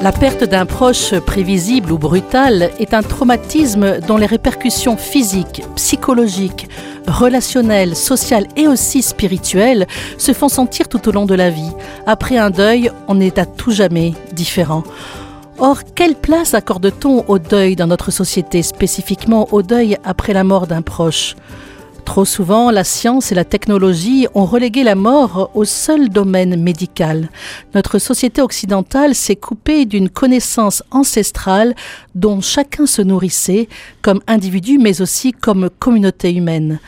La perte d'un proche prévisible ou brutal est un traumatisme dont les répercussions physiques, psychologiques, relationnelles, sociales et aussi spirituelles se font sentir tout au long de la vie. Après un deuil, on est à tout jamais différent. Or, quelle place accorde-t-on au deuil dans notre société, spécifiquement au deuil après la mort d'un proche? Trop souvent, la science et la technologie ont relégué la mort au seul domaine médical. Notre société occidentale s'est coupée d'une connaissance ancestrale dont chacun se nourrissait comme individu mais aussi comme communauté humaine.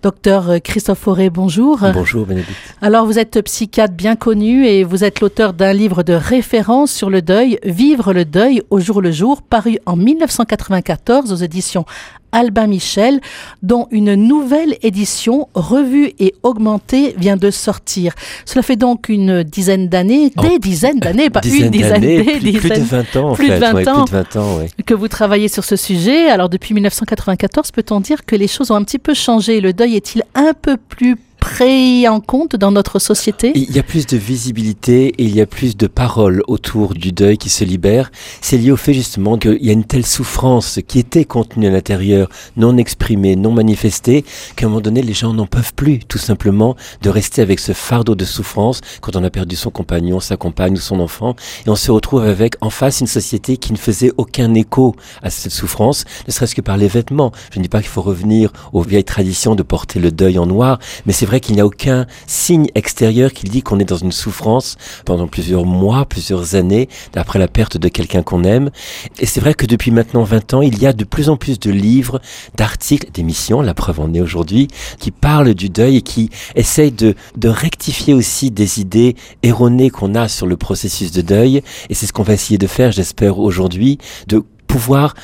Docteur Christophe Fauré, bonjour. Bonjour Bénédicte. Alors vous êtes psychiatre bien connu et vous êtes l'auteur d'un livre de référence sur le deuil, Vivre le deuil au jour le jour, paru en 1994 aux éditions Albin Michel, dont une nouvelle édition revue et augmentée vient de sortir. Cela fait donc une dizaine d'années, Oh, des dizaines d'années, pas Dizaine une dizaine, des plus, plus de dizaines, 20 ans en plus de fait. 20 ouais, ans. Plus de 20 ans, ouais. que vous travaillez sur ce sujet. Alors depuis 1994, peut-on dire que les choses ont un petit peu changé? Le deuil est-il un peu plus pris en compte dans notre société? Il y a plus de visibilité et il y a plus de paroles autour du deuil qui se libère. C'est lié au fait justement qu'il y a une telle souffrance qui était contenue à l'intérieur, non exprimée, non manifestée, qu'à un moment donné, les gens n'en peuvent plus, tout simplement, de rester avec ce fardeau de souffrance quand on a perdu son compagnon, sa compagne ou son enfant. Et on se retrouve avec en face une société qui ne faisait aucun écho à cette souffrance, ne serait-ce que par les vêtements. Je ne dis pas qu'il faut revenir aux vieilles traditions de porter le deuil en noir, mais c'est vrai qu'il n'y a aucun signe extérieur qui dit qu'on est dans une souffrance pendant plusieurs mois, plusieurs années, après la perte de quelqu'un qu'on aime. Et c'est vrai que depuis maintenant 20 ans, il y a de plus en plus de livres, d'articles, d'émissions, la preuve en est aujourd'hui, qui parlent du deuil et qui essayent de rectifier aussi des idées erronées qu'on a sur le processus de deuil. Et c'est ce qu'on va essayer de faire, j'espère, aujourd'hui, de pouvoir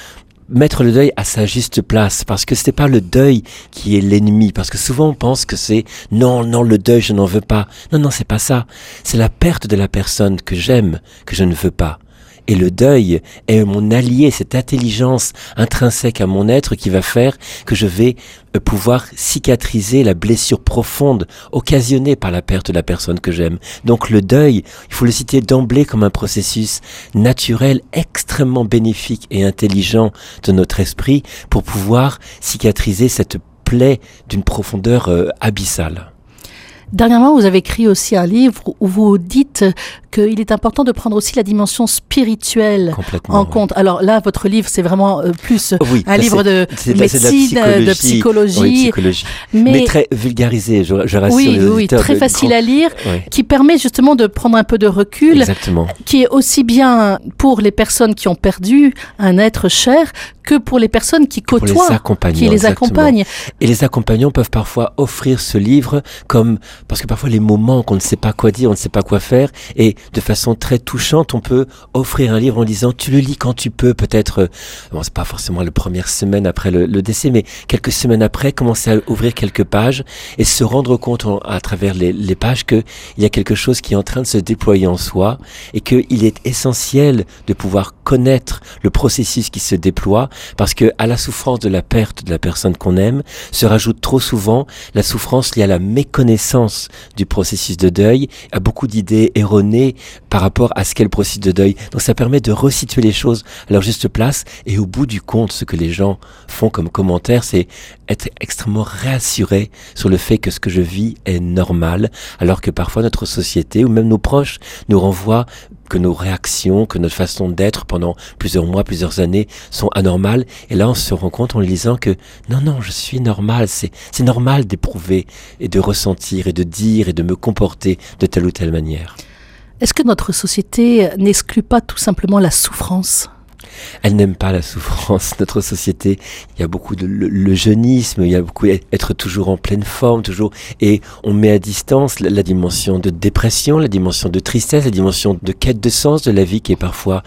mettre le deuil à sa juste place parce que c'est pas le deuil qui est l'ennemi parce que souvent on pense que c'est non non le deuil je n'en veux pas. Non non c'est pas ça. C'est la perte de la personne que j'aime que je ne veux pas et le deuil est mon allié, cette intelligence intrinsèque à mon être qui va faire que je vais euh, pouvoir cicatriser la blessure profonde occasionnée par la perte de la personne que j'aime. Donc le deuil, il faut le citer d'emblée comme un processus naturel extrêmement bénéfique et intelligent de notre esprit pour pouvoir cicatriser cette plaie d'une profondeur euh, abyssale. Dernièrement, vous avez écrit aussi un livre où vous dites qu'il est important de prendre aussi la dimension spirituelle en compte. Alors là, votre livre, c'est vraiment euh, plus Oui, un livre de c'est de de médecine, psychologie, Oui, psychologie. mais, Mais, très vulgarisé, je, je rassure oui, les oui, très facile à lire, qui permet justement de prendre un peu de recul, exactement. qui est aussi bien pour les personnes qui ont perdu un être cher que pour les personnes qui les côtoient, accompagnants. qui les exactement. accompagnent. Et les accompagnants peuvent parfois offrir ce livre comme, parce que parfois les moments qu'on ne sait pas quoi dire, on ne sait pas quoi faire, et de façon très touchante, on peut offrir un livre en disant, tu le lis quand tu peux, peut-être, euh, bon, c'est pas forcément la première semaine après le, le décès, mais quelques semaines après, commencer à ouvrir quelques pages et se rendre compte à travers les, les pages que il y a quelque chose qui est en train de se déployer en soi et qu'il est essentiel de pouvoir connaître le processus qui se déploie parce que à la souffrance de la perte de la personne qu'on aime se rajoute trop souvent la souffrance liée à la méconnaissance du processus de deuil, à beaucoup d'idées erronées par rapport à ce qu'est le de deuil. Donc ça permet de resituer les choses à leur juste place et au bout du compte, ce que les gens font comme commentaire, c'est être extrêmement réassuré sur le fait que ce que je vis est normal, alors que parfois notre société ou même nos proches nous renvoient que nos réactions, que notre façon d'être pendant plusieurs mois, plusieurs années sont anormales. Et là, on se rend compte en lisant que non, non, je suis normal. C'est normal d'éprouver et de ressentir et de dire et de me comporter de telle ou telle manière. Est-ce que notre société n'exclut pas tout simplement la souffrance? Elle n'aime pas la souffrance. Notre société, il y a beaucoup de le, jeunisme, il y a beaucoup être toujours en pleine forme, toujours, et on met à distance la dimension de dépression, la dimension de tristesse, la dimension de quête de sens de la vie qui est parfois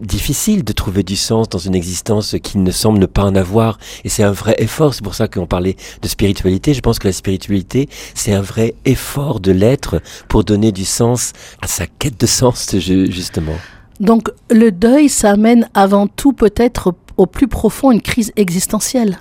difficile de trouver du sens dans une existence qui ne semble ne pas en avoir. Et c'est un vrai effort. C'est pour ça qu'on parlait de spiritualité. Je pense que la spiritualité, c'est un vrai effort de l'être pour donner du sens à sa quête de sens, ju- justement. Donc le deuil, ça amène avant tout peut-être au plus profond une crise existentielle.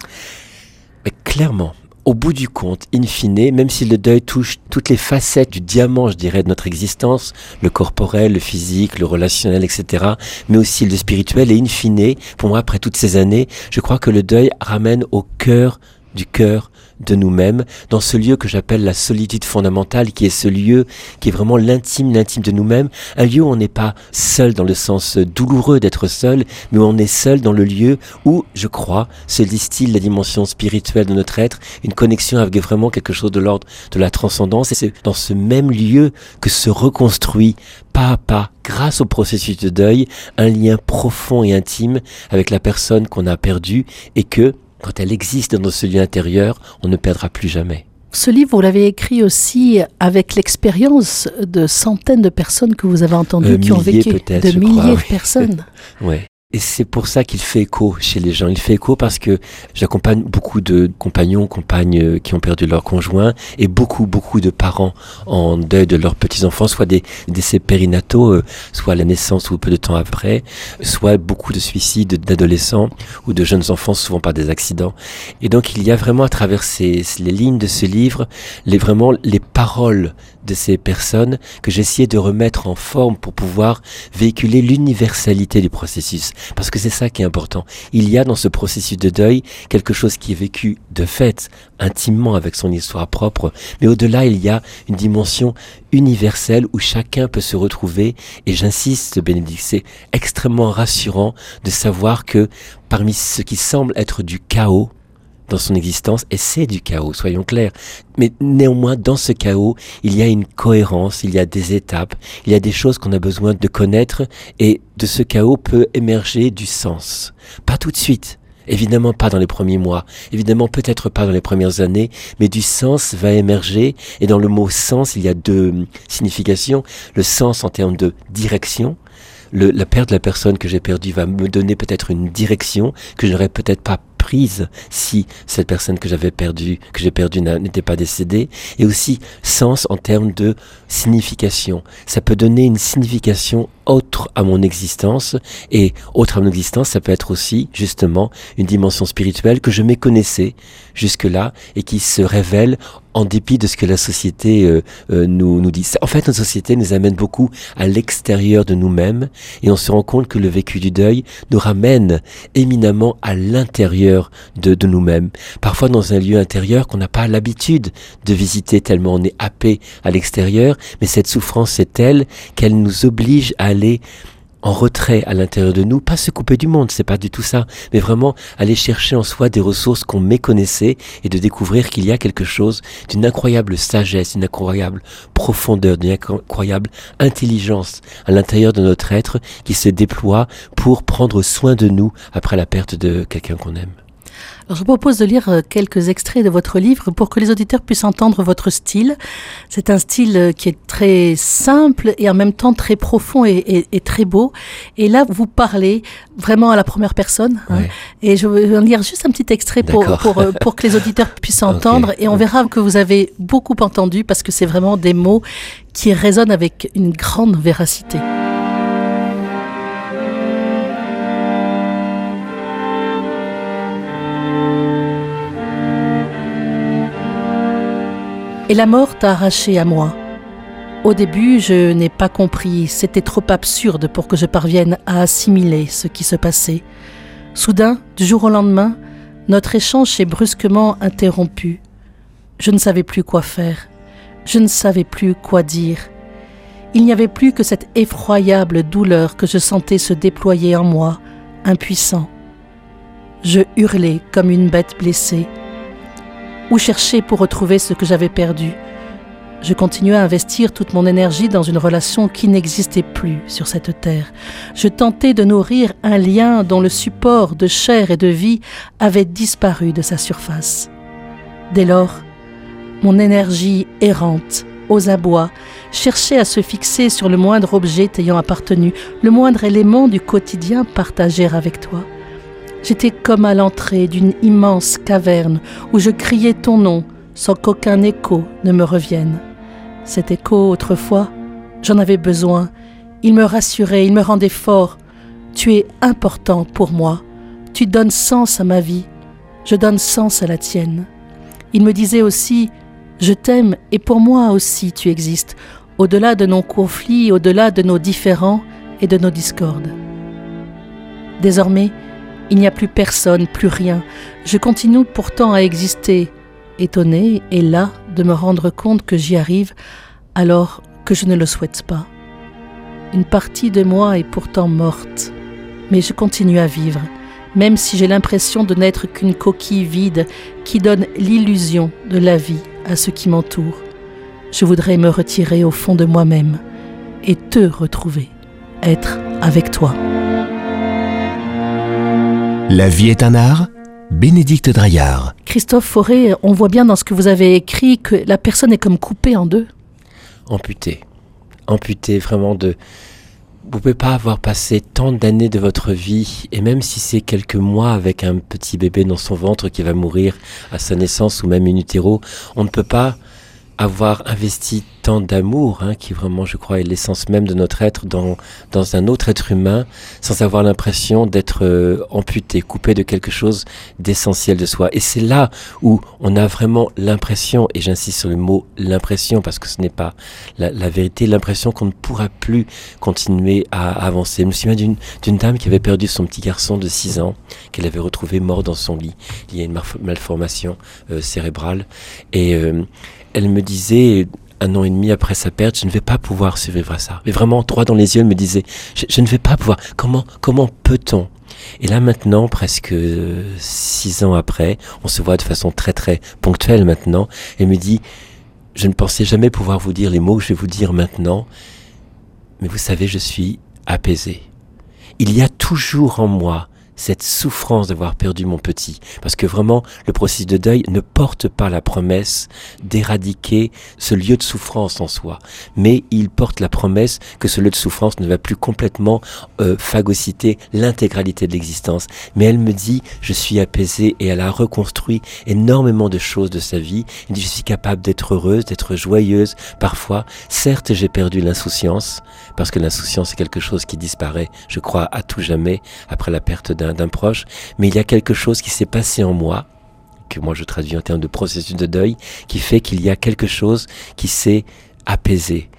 Mais clairement, au bout du compte, in fine, même si le deuil touche toutes les facettes du diamant, je dirais, de notre existence, le corporel, le physique, le relationnel, etc., mais aussi le spirituel, et in fine, pour moi, après toutes ces années, je crois que le deuil ramène au cœur du cœur de nous-mêmes, dans ce lieu que j'appelle la solitude fondamentale, qui est ce lieu qui est vraiment l'intime, l'intime de nous-mêmes, un lieu où on n'est pas seul dans le sens douloureux d'être seul, mais où on est seul dans le lieu où, je crois, se distille la dimension spirituelle de notre être, une connexion avec vraiment quelque chose de l'ordre de la transcendance, et c'est dans ce même lieu que se reconstruit pas à pas, grâce au processus de deuil, un lien profond et intime avec la personne qu'on a perdue, et que, quand elle existe dans ce lieu intérieur, on ne perdra plus jamais. Ce livre, vous l'avez écrit aussi avec l'expérience de centaines de personnes que vous avez entendues, Euh, qui ont vécu de milliers crois, de oui. personnes. Ouais. Et c'est pour ça qu'il fait écho chez les gens. Il fait écho parce que j'accompagne beaucoup de compagnons, compagnes euh, qui ont perdu leur conjoint et beaucoup, beaucoup de parents en deuil de leurs petits-enfants, soit des décès périnataux, euh, soit à la naissance ou peu de temps après, soit beaucoup de suicides d'adolescents ou de jeunes enfants, souvent par des accidents. Et donc il y a vraiment à travers ces, les lignes de ce livre, les, vraiment les paroles de ces personnes que essayé de remettre en forme pour pouvoir véhiculer l'universalité du processus. Parce que c'est ça qui est important. Il y a dans ce processus de deuil quelque chose qui est vécu de fait, intimement avec son histoire propre, mais au-delà, il y a une dimension universelle où chacun peut se retrouver. Et j'insiste, Bénédicte, c'est extrêmement rassurant de savoir que parmi ce qui semble être du chaos, dans son existence, et c'est du chaos, soyons clairs. Mais néanmoins, dans ce chaos, il y a une cohérence, il y a des étapes, il y a des choses qu'on a besoin de connaître, et de ce chaos peut émerger du sens. Pas tout de suite. Évidemment pas dans les premiers mois, évidemment peut-être pas dans les premières années, mais du sens va émerger, et dans le mot sens, il y a deux significations. Le sens en termes de direction, le- la perte de la personne que j'ai perdue va me donner peut-être une direction que je n'aurais peut-être pas si cette personne que j'avais perdue, que j'ai perdue n'était pas décédée, et aussi sens en termes de signification. Ça peut donner une signification autre à mon existence, et autre à mon existence, ça peut être aussi justement une dimension spirituelle que je méconnaissais jusque-là et qui se révèle en dépit de ce que la société euh, euh, nous, nous dit. En fait, notre société nous amène beaucoup à l'extérieur de nous-mêmes et on se rend compte que le vécu du deuil nous ramène éminemment à l'intérieur de, de nous-mêmes. Parfois dans un lieu intérieur qu'on n'a pas l'habitude de visiter tellement on est happé à l'extérieur, mais cette souffrance est telle qu'elle nous oblige à aller en retrait à l'intérieur de nous, pas se couper du monde, c'est pas du tout ça, mais vraiment aller chercher en soi des ressources qu'on méconnaissait et de découvrir qu'il y a quelque chose d'une incroyable sagesse, d'une incroyable profondeur, d'une incroyable intelligence à l'intérieur de notre être qui se déploie pour prendre soin de nous après la perte de quelqu'un qu'on aime. Alors, je vous propose de lire euh, quelques extraits de votre livre pour que les auditeurs puissent entendre votre style. C'est un style euh, qui est très simple et en même temps très profond et, et- et très beau. Et là, vous parlez vraiment à la première personne. hein. Et je vais en lire juste un petit extrait pour, euh, pour que les auditeurs puissent entendre. Et on verra que vous avez beaucoup entendu parce que c'est vraiment des mots qui résonnent avec une grande véracité. Et la mort t'a arraché à moi. Au début, je n'ai pas compris, c'était trop absurde pour que je parvienne à assimiler ce qui se passait. Soudain, du jour au lendemain, notre échange s'est brusquement interrompu. Je ne savais plus quoi faire, je ne savais plus quoi dire. Il n'y avait plus que cette effroyable douleur que je sentais se déployer en moi, impuissant. Je hurlais comme une bête blessée. Où chercher pour retrouver ce que j'avais perdu Je continuais à investir toute mon énergie dans une relation qui n'existait plus sur cette terre. Je tentais de nourrir un lien dont le support de chair et de vie avait disparu de sa surface. Dès lors, mon énergie errante, aux abois, cherchait à se fixer sur le moindre objet t'ayant appartenu, le moindre élément du quotidien partagé avec toi. J'étais comme à l'entrée d'une immense caverne où je criais ton nom sans qu'aucun écho ne me revienne. Cet écho, autrefois, j'en avais besoin. Il me rassurait, il me rendait fort. Tu es important pour moi. Tu donnes sens à ma vie. Je donne sens à la tienne. Il me disait aussi Je t'aime et pour moi aussi tu existes, au-delà de nos conflits, au-delà de nos différends et de nos discordes. Désormais, il n'y a plus personne, plus rien. Je continue pourtant à exister, étonné et là de me rendre compte que j'y arrive alors que je ne le souhaite pas. Une partie de moi est pourtant morte, mais je continue à vivre, même si j'ai l'impression de n'être qu'une coquille vide qui donne l'illusion de la vie à ce qui m'entoure. Je voudrais me retirer au fond de moi-même et te retrouver, être avec toi. La vie est un art Bénédicte Draillard. Christophe Forêt, on voit bien dans ce que vous avez écrit que la personne est comme coupée en deux. Amputée. Amputée vraiment de... Vous ne pouvez pas avoir passé tant d'années de votre vie, et même si c'est quelques mois avec un petit bébé dans son ventre qui va mourir à sa naissance ou même in utero, on ne peut pas avoir investi tant d'amour, hein, qui vraiment, je crois, est l'essence même de notre être dans, dans un autre être humain, sans avoir l'impression d'être euh, amputé, coupé de quelque chose d'essentiel de soi. Et c'est là où on a vraiment l'impression, et j'insiste sur le mot l'impression, parce que ce n'est pas la, la vérité, l'impression qu'on ne pourra plus continuer à avancer. Je me souviens d'une, d'une dame qui avait perdu son petit garçon de 6 ans, qu'elle avait retrouvé mort dans son lit. Il y une malformation euh, cérébrale. Et euh, elle me disait un an et demi après sa perte, je ne vais pas pouvoir survivre à ça. Mais vraiment, droit dans les yeux, elle me disait, je, ne vais pas pouvoir. Comment, comment peut-on? Et là maintenant, presque six ans après, on se voit de façon très très ponctuelle maintenant. Elle me dit, je ne pensais jamais pouvoir vous dire les mots que je vais vous dire maintenant, mais vous savez, je suis apaisé. Il y a toujours en moi cette souffrance d'avoir perdu mon petit. Parce que vraiment, le processus de deuil ne porte pas la promesse d'éradiquer ce lieu de souffrance en soi. Mais il porte la promesse que ce lieu de souffrance ne va plus complètement euh, phagocyter l'intégralité de l'existence. Mais elle me dit, je suis apaisée et elle a reconstruit énormément de choses de sa vie. Elle dit, je suis capable d'être heureuse, d'être joyeuse. Parfois, certes, j'ai perdu l'insouciance, parce que l'insouciance est quelque chose qui disparaît, je crois, à tout jamais après la perte d'un d'un proche, mais il y a quelque chose qui s'est passé en moi, que moi je traduis en termes de processus de deuil, qui fait qu'il y a quelque chose qui s'est apaisé.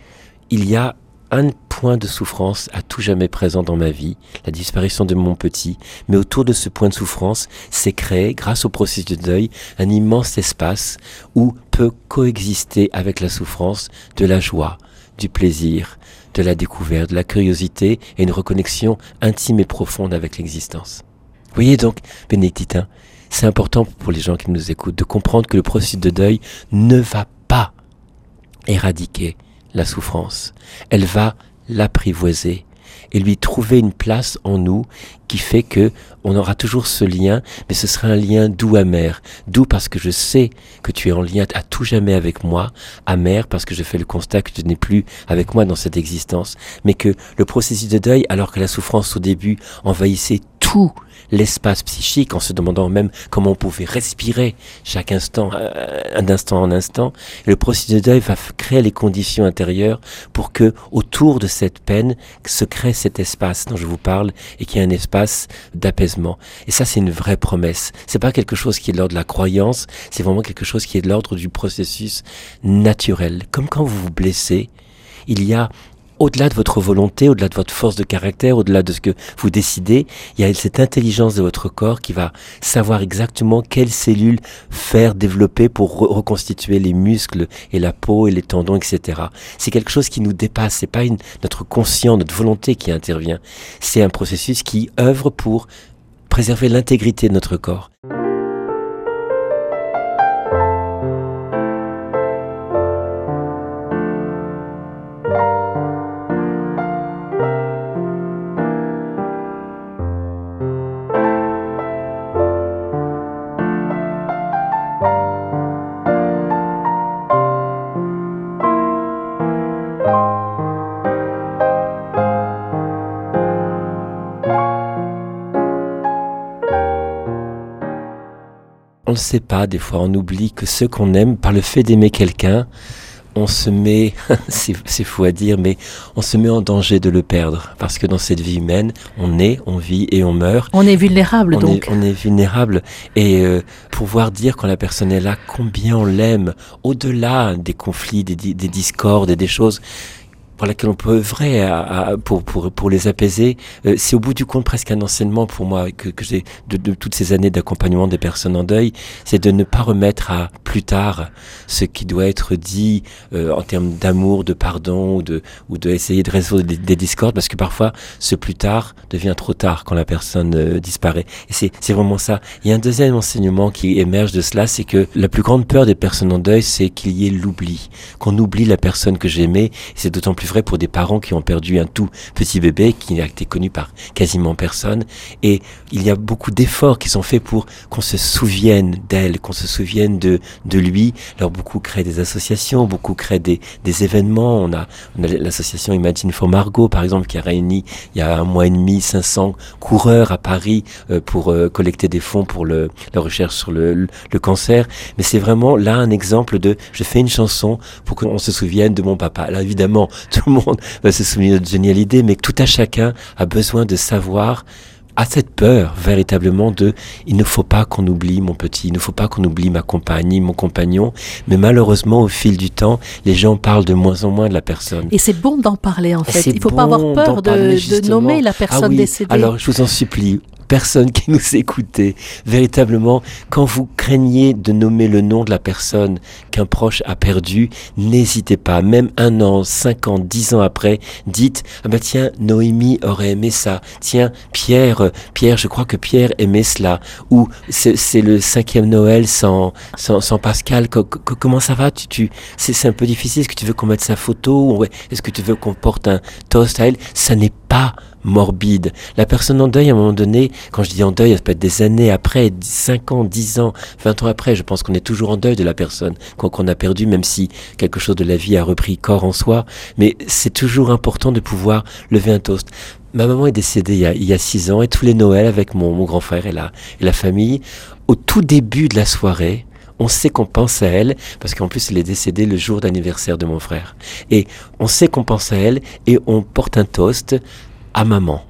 Il y a un point de souffrance à tout jamais présent dans ma vie, la disparition de mon petit, mais autour de ce point de souffrance s'est créé, grâce au processus de deuil, un immense espace où peut coexister avec la souffrance de la joie, du plaisir, de la découverte, de la curiosité et une reconnexion intime et profonde avec l'existence. Voyez donc, bénédictin, c'est important pour les gens qui nous écoutent de comprendre que le processus de deuil ne va pas éradiquer la souffrance. Elle va l'apprivoiser et lui trouver une place en nous qui fait que on aura toujours ce lien, mais ce sera un lien doux amer. Doux parce que je sais que tu es en lien à tout jamais avec moi, amer parce que je fais le constat que tu n'es plus avec moi dans cette existence, mais que le processus de deuil, alors que la souffrance au début envahissait tout l'espace psychique en se demandant même comment on pouvait respirer chaque instant, euh, d'instant en instant. Le processus de deuil va créer les conditions intérieures pour que autour de cette peine se crée cet espace dont je vous parle et qui est un espace d'apaisement. Et ça, c'est une vraie promesse. C'est pas quelque chose qui est de l'ordre de la croyance, c'est vraiment quelque chose qui est de l'ordre du processus naturel. Comme quand vous vous blessez, il y a au-delà de votre volonté, au-delà de votre force de caractère, au-delà de ce que vous décidez, il y a cette intelligence de votre corps qui va savoir exactement quelles cellules faire développer pour reconstituer les muscles et la peau et les tendons, etc. C'est quelque chose qui nous dépasse. C'est pas une, notre conscient, notre volonté qui intervient. C'est un processus qui œuvre pour préserver l'intégrité de notre corps. On ne sait pas, des fois on oublie que ce qu'on aime, par le fait d'aimer quelqu'un, on se met, c'est fou à dire, mais on se met en danger de le perdre. Parce que dans cette vie humaine, on est, on vit et on meurt. On est vulnérable donc. on est vulnérable. Et euh, pouvoir dire quand la personne est là, combien on l'aime, au-delà des conflits, des, des discordes et des choses pour laquelle on peut œuvrer pour, pour, pour les apaiser, euh, c'est au bout du compte presque un enseignement pour moi que, que j'ai de, de, toutes ces années d'accompagnement des personnes en deuil, c'est de ne pas remettre à plus tard ce qui doit être dit euh, en termes d'amour, de pardon ou de, ou de de résoudre des, des, discordes parce que parfois ce plus tard devient trop tard quand la personne euh, disparaît. Et c'est, c'est vraiment ça. Il y a un deuxième enseignement qui émerge de cela, c'est que la plus grande peur des personnes en deuil, c'est qu'il y ait l'oubli, qu'on oublie la personne que j'aimais. C'est d'autant plus vrai pour des parents qui ont perdu un tout petit bébé qui n'a été connu par quasiment personne. Et il y a beaucoup d'efforts qui sont faits pour qu'on se souvienne d'elle, qu'on se souvienne de, de lui. Alors beaucoup créent des associations, beaucoup créent des, des événements. On a, on a l'association Imagine for Margot, par exemple, qui a réuni il y a un mois et demi 500 coureurs à Paris euh, pour euh, collecter des fonds pour le, la recherche sur le, le cancer. Mais c'est vraiment là un exemple de je fais une chanson pour qu'on se souvienne de mon papa. Alors évidemment, tout le monde va se souvenir de géniale idée, mais tout à chacun a besoin de savoir peur véritablement de il ne faut pas qu'on oublie mon petit, il ne faut pas qu'on oublie ma compagne, mon compagnon, mais malheureusement au fil du temps, les gens parlent de moins en moins de la personne. Et c'est bon d'en parler en fait, il ne faut pas avoir peur de, de, nommer la personne ah oui, décédée. Alors je vous en supplie, personne qui nous écoutait, véritablement, quand vous craignez de nommer le nom de la personne qu'un proche a perdu, n'hésitez pas, même un an, cinq ans, dix ans après, dites, ah ben tiens, Noémie aurait aimé ça, tiens, Pierre, Pierre, je crois que Pierre aimait cela, ou c'est le cinquième Noël sans, sans, sans Pascal, comment ça va, tu, tu c'est un peu difficile, est-ce que tu veux qu'on mette sa photo, est-ce que tu veux qu'on porte un toast à elle, ça n'est pas morbide. La personne en deuil, à un moment donné, quand je dis en deuil, ça peut être des années après, 5 ans, 10 ans, 20 ans après, je pense qu'on est toujours en deuil de la personne qu'on a perdu, même si quelque chose de la vie a repris corps en soi. Mais c'est toujours important de pouvoir lever un toast. Ma maman est décédée il y a, il y a six ans et tous les Noëls avec mon, grand frère et et la famille, au tout début de la soirée, on sait qu'on pense à elle, parce qu'en plus elle est décédée le jour d'anniversaire de mon frère. Et on sait qu'on pense à elle et on porte un toast à maman.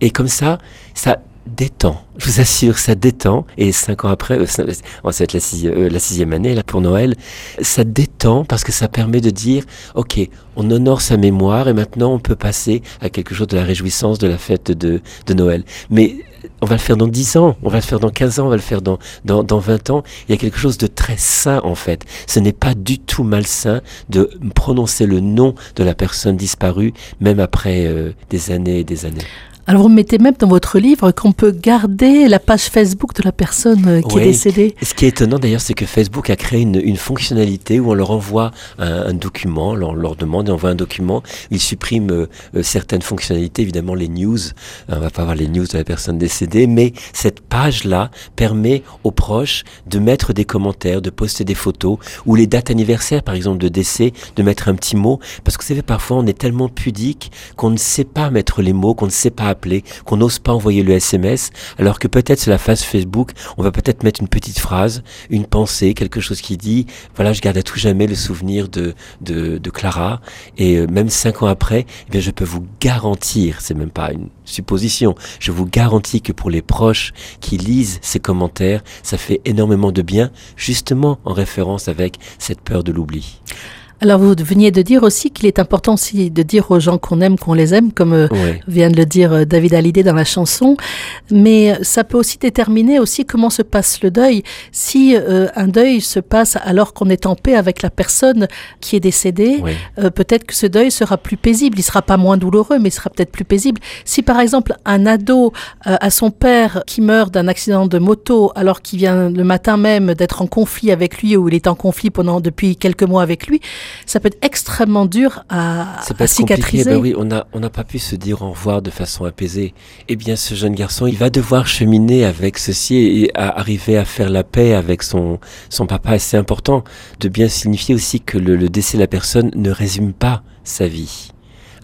Et comme ça, ça détend. Je vous assure, ça détend. Et cinq ans après, euh, être la, euh, la sixième année là pour Noël, ça détend parce que ça permet de dire, ok, on honore sa mémoire et maintenant on peut passer à quelque chose de la réjouissance de la fête de, de Noël. Mais on va le faire dans 10 ans, on va le faire dans 15 ans, on va le faire dans, dans, dans 20 ans. Il y a quelque chose de très sain en fait. Ce n'est pas du tout malsain de prononcer le nom de la personne disparue, même après euh, des années et des années. Alors vous mettez même dans votre livre qu'on peut garder la page Facebook de la personne euh, qui oui. est décédée. Ce qui est étonnant d'ailleurs, c'est que Facebook a créé une, une, fonctionnalité où on leur envoie un, un document, on leur, leur demande d'envoyer un document, ils suppriment euh, euh, certaines fonctionnalités, évidemment les news, on va pas avoir les news de la personne décédée, mais cette page-là permet aux proches de mettre des commentaires, de poster des photos, ou les dates anniversaires par exemple de décès, de mettre un petit mot, parce que vous savez, parfois on est tellement pudique qu'on ne sait pas mettre les mots, qu'on ne sait pas qu'on n'ose pas envoyer le SMS, alors que peut-être sur la face Facebook, on va peut-être mettre une petite phrase, une pensée, quelque chose qui dit, voilà, je garde à tout jamais le souvenir de, de, Clara, et euh, même cinq ans après, eh je peux vous garantir, c'est même pas une supposition, je vous garantis que pour les proches qui lisent ces commentaires, ça fait énormément de bien, justement en référence avec cette peur de l'oubli. Alors vous veniez de dire aussi qu'il est important aussi de dire aux gens qu'on aime qu'on les aime, comme euh, oui. vient de le dire euh, David Hallyday dans la chanson, mais ça peut aussi déterminer aussi comment se passe le deuil. Si euh, un deuil se passe alors qu'on est en paix avec la personne qui est décédée, oui. euh, peut-être que ce deuil sera plus paisible. Il sera pas moins douloureux, mais il sera peut-être plus paisible. Si par exemple un ado euh, a son père qui meurt d'un accident de moto alors qu'il vient le matin même d'être en conflit avec lui ou il est en conflit pendant depuis quelques mois avec lui, ça peut être extrêmement dur à, à cicatriser. Ben oui, on n'a on n'a pas pu se dire au revoir de façon apaisée. Eh bien, ce jeune garçon, il va devoir cheminer avec ceci et à arriver à faire la paix avec son, son papa. C'est important de bien signifier aussi que le, le décès de la personne ne résume pas sa vie.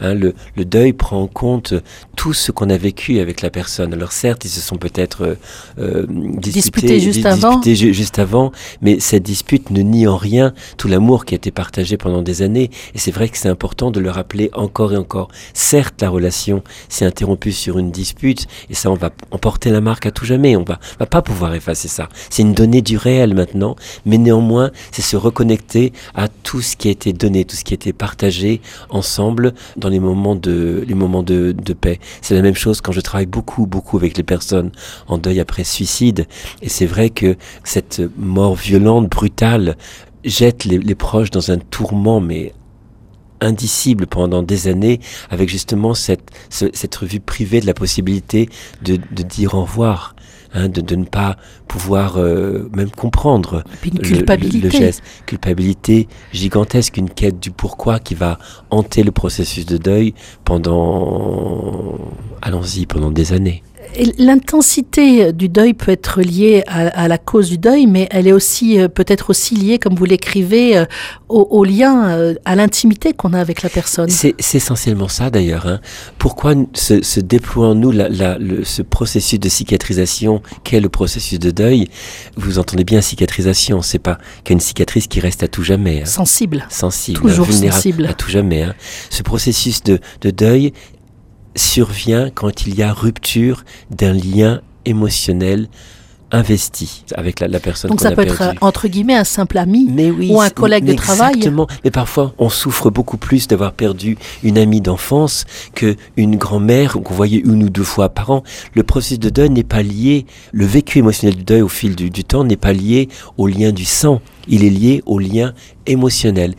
Hein, le, le, deuil prend en compte tout ce qu'on a vécu avec la personne. Alors certes, ils se sont peut-être euh, euh disputés, juste, avant. juste avant, mais cette dispute ne nie en rien tout l'amour qui a été partagé pendant des années. Et c'est vrai que c'est important de le rappeler encore et encore. Certes, la relation s'est interrompue sur une dispute, et ça, on va emporter la marque à tout jamais. On va, va pas pouvoir effacer ça. C'est une donnée du réel maintenant, mais néanmoins, c'est se reconnecter à tout ce qui a été donné, tout ce qui a été partagé ensemble dans les moments de, les moments de, de paix. C'est la même chose quand je travaille beaucoup, beaucoup avec les personnes en deuil après suicide. Et c'est vrai que cette mort violente, brutale, jette les, proches dans un tourment, mais indicible pendant des années, avec justement cette, cette revue privée de la possibilité de, de dire au revoir. Hein, de, de, ne pas pouvoir euh, même comprendre une culpabilité. Le, le, geste. Culpabilité gigantesque, une quête du pourquoi qui va hanter le processus de deuil pendant, allons-y, pendant des années. L'intensité du deuil peut être liée à, à, la cause du deuil, mais elle est aussi euh, peut-être aussi liée, comme vous l'écrivez, euh, au, au, lien, euh, à l'intimité qu'on a avec la personne. C'est essentiellement ça d'ailleurs. Hein. Pourquoi se, se déploie-nous ce processus de cicatrisation qu'est le processus de deuil? Vous entendez bien cicatrisation, c'est pas qu'une cicatrice qui reste à tout jamais. Hein. Sensible. Sensible. Toujours sensible. À tout jamais. Hein. Ce processus de, de deuil survient quand il y a rupture d'un lien émotionnel investi avec la, la personne. Donc ça peut perdu. être entre guillemets un simple ami mais oui, ou un collègue mais de travail. Exactement. Mais parfois on souffre beaucoup plus d'avoir perdu une amie d'enfance que une grand-mère qu'on voyait une ou deux fois par an. Le processus de deuil n'est pas lié. Le vécu émotionnel du deuil au fil du, du temps n'est pas lié au lien du sang. Il est lié au lien émotionnel.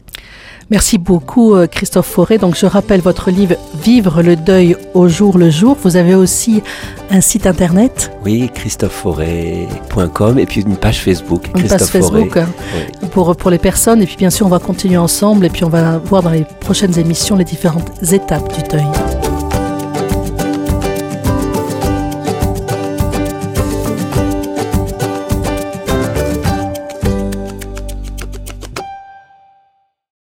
Merci beaucoup Christophe Forêt. Donc je rappelle votre livre Vivre le deuil au jour le jour. Vous avez aussi un site internet Oui, christopheforêt.com et puis une page Facebook. Une page Facebook oui. pour, pour les personnes. Et puis bien sûr on va continuer ensemble et puis on va voir dans les prochaines émissions les différentes étapes du deuil.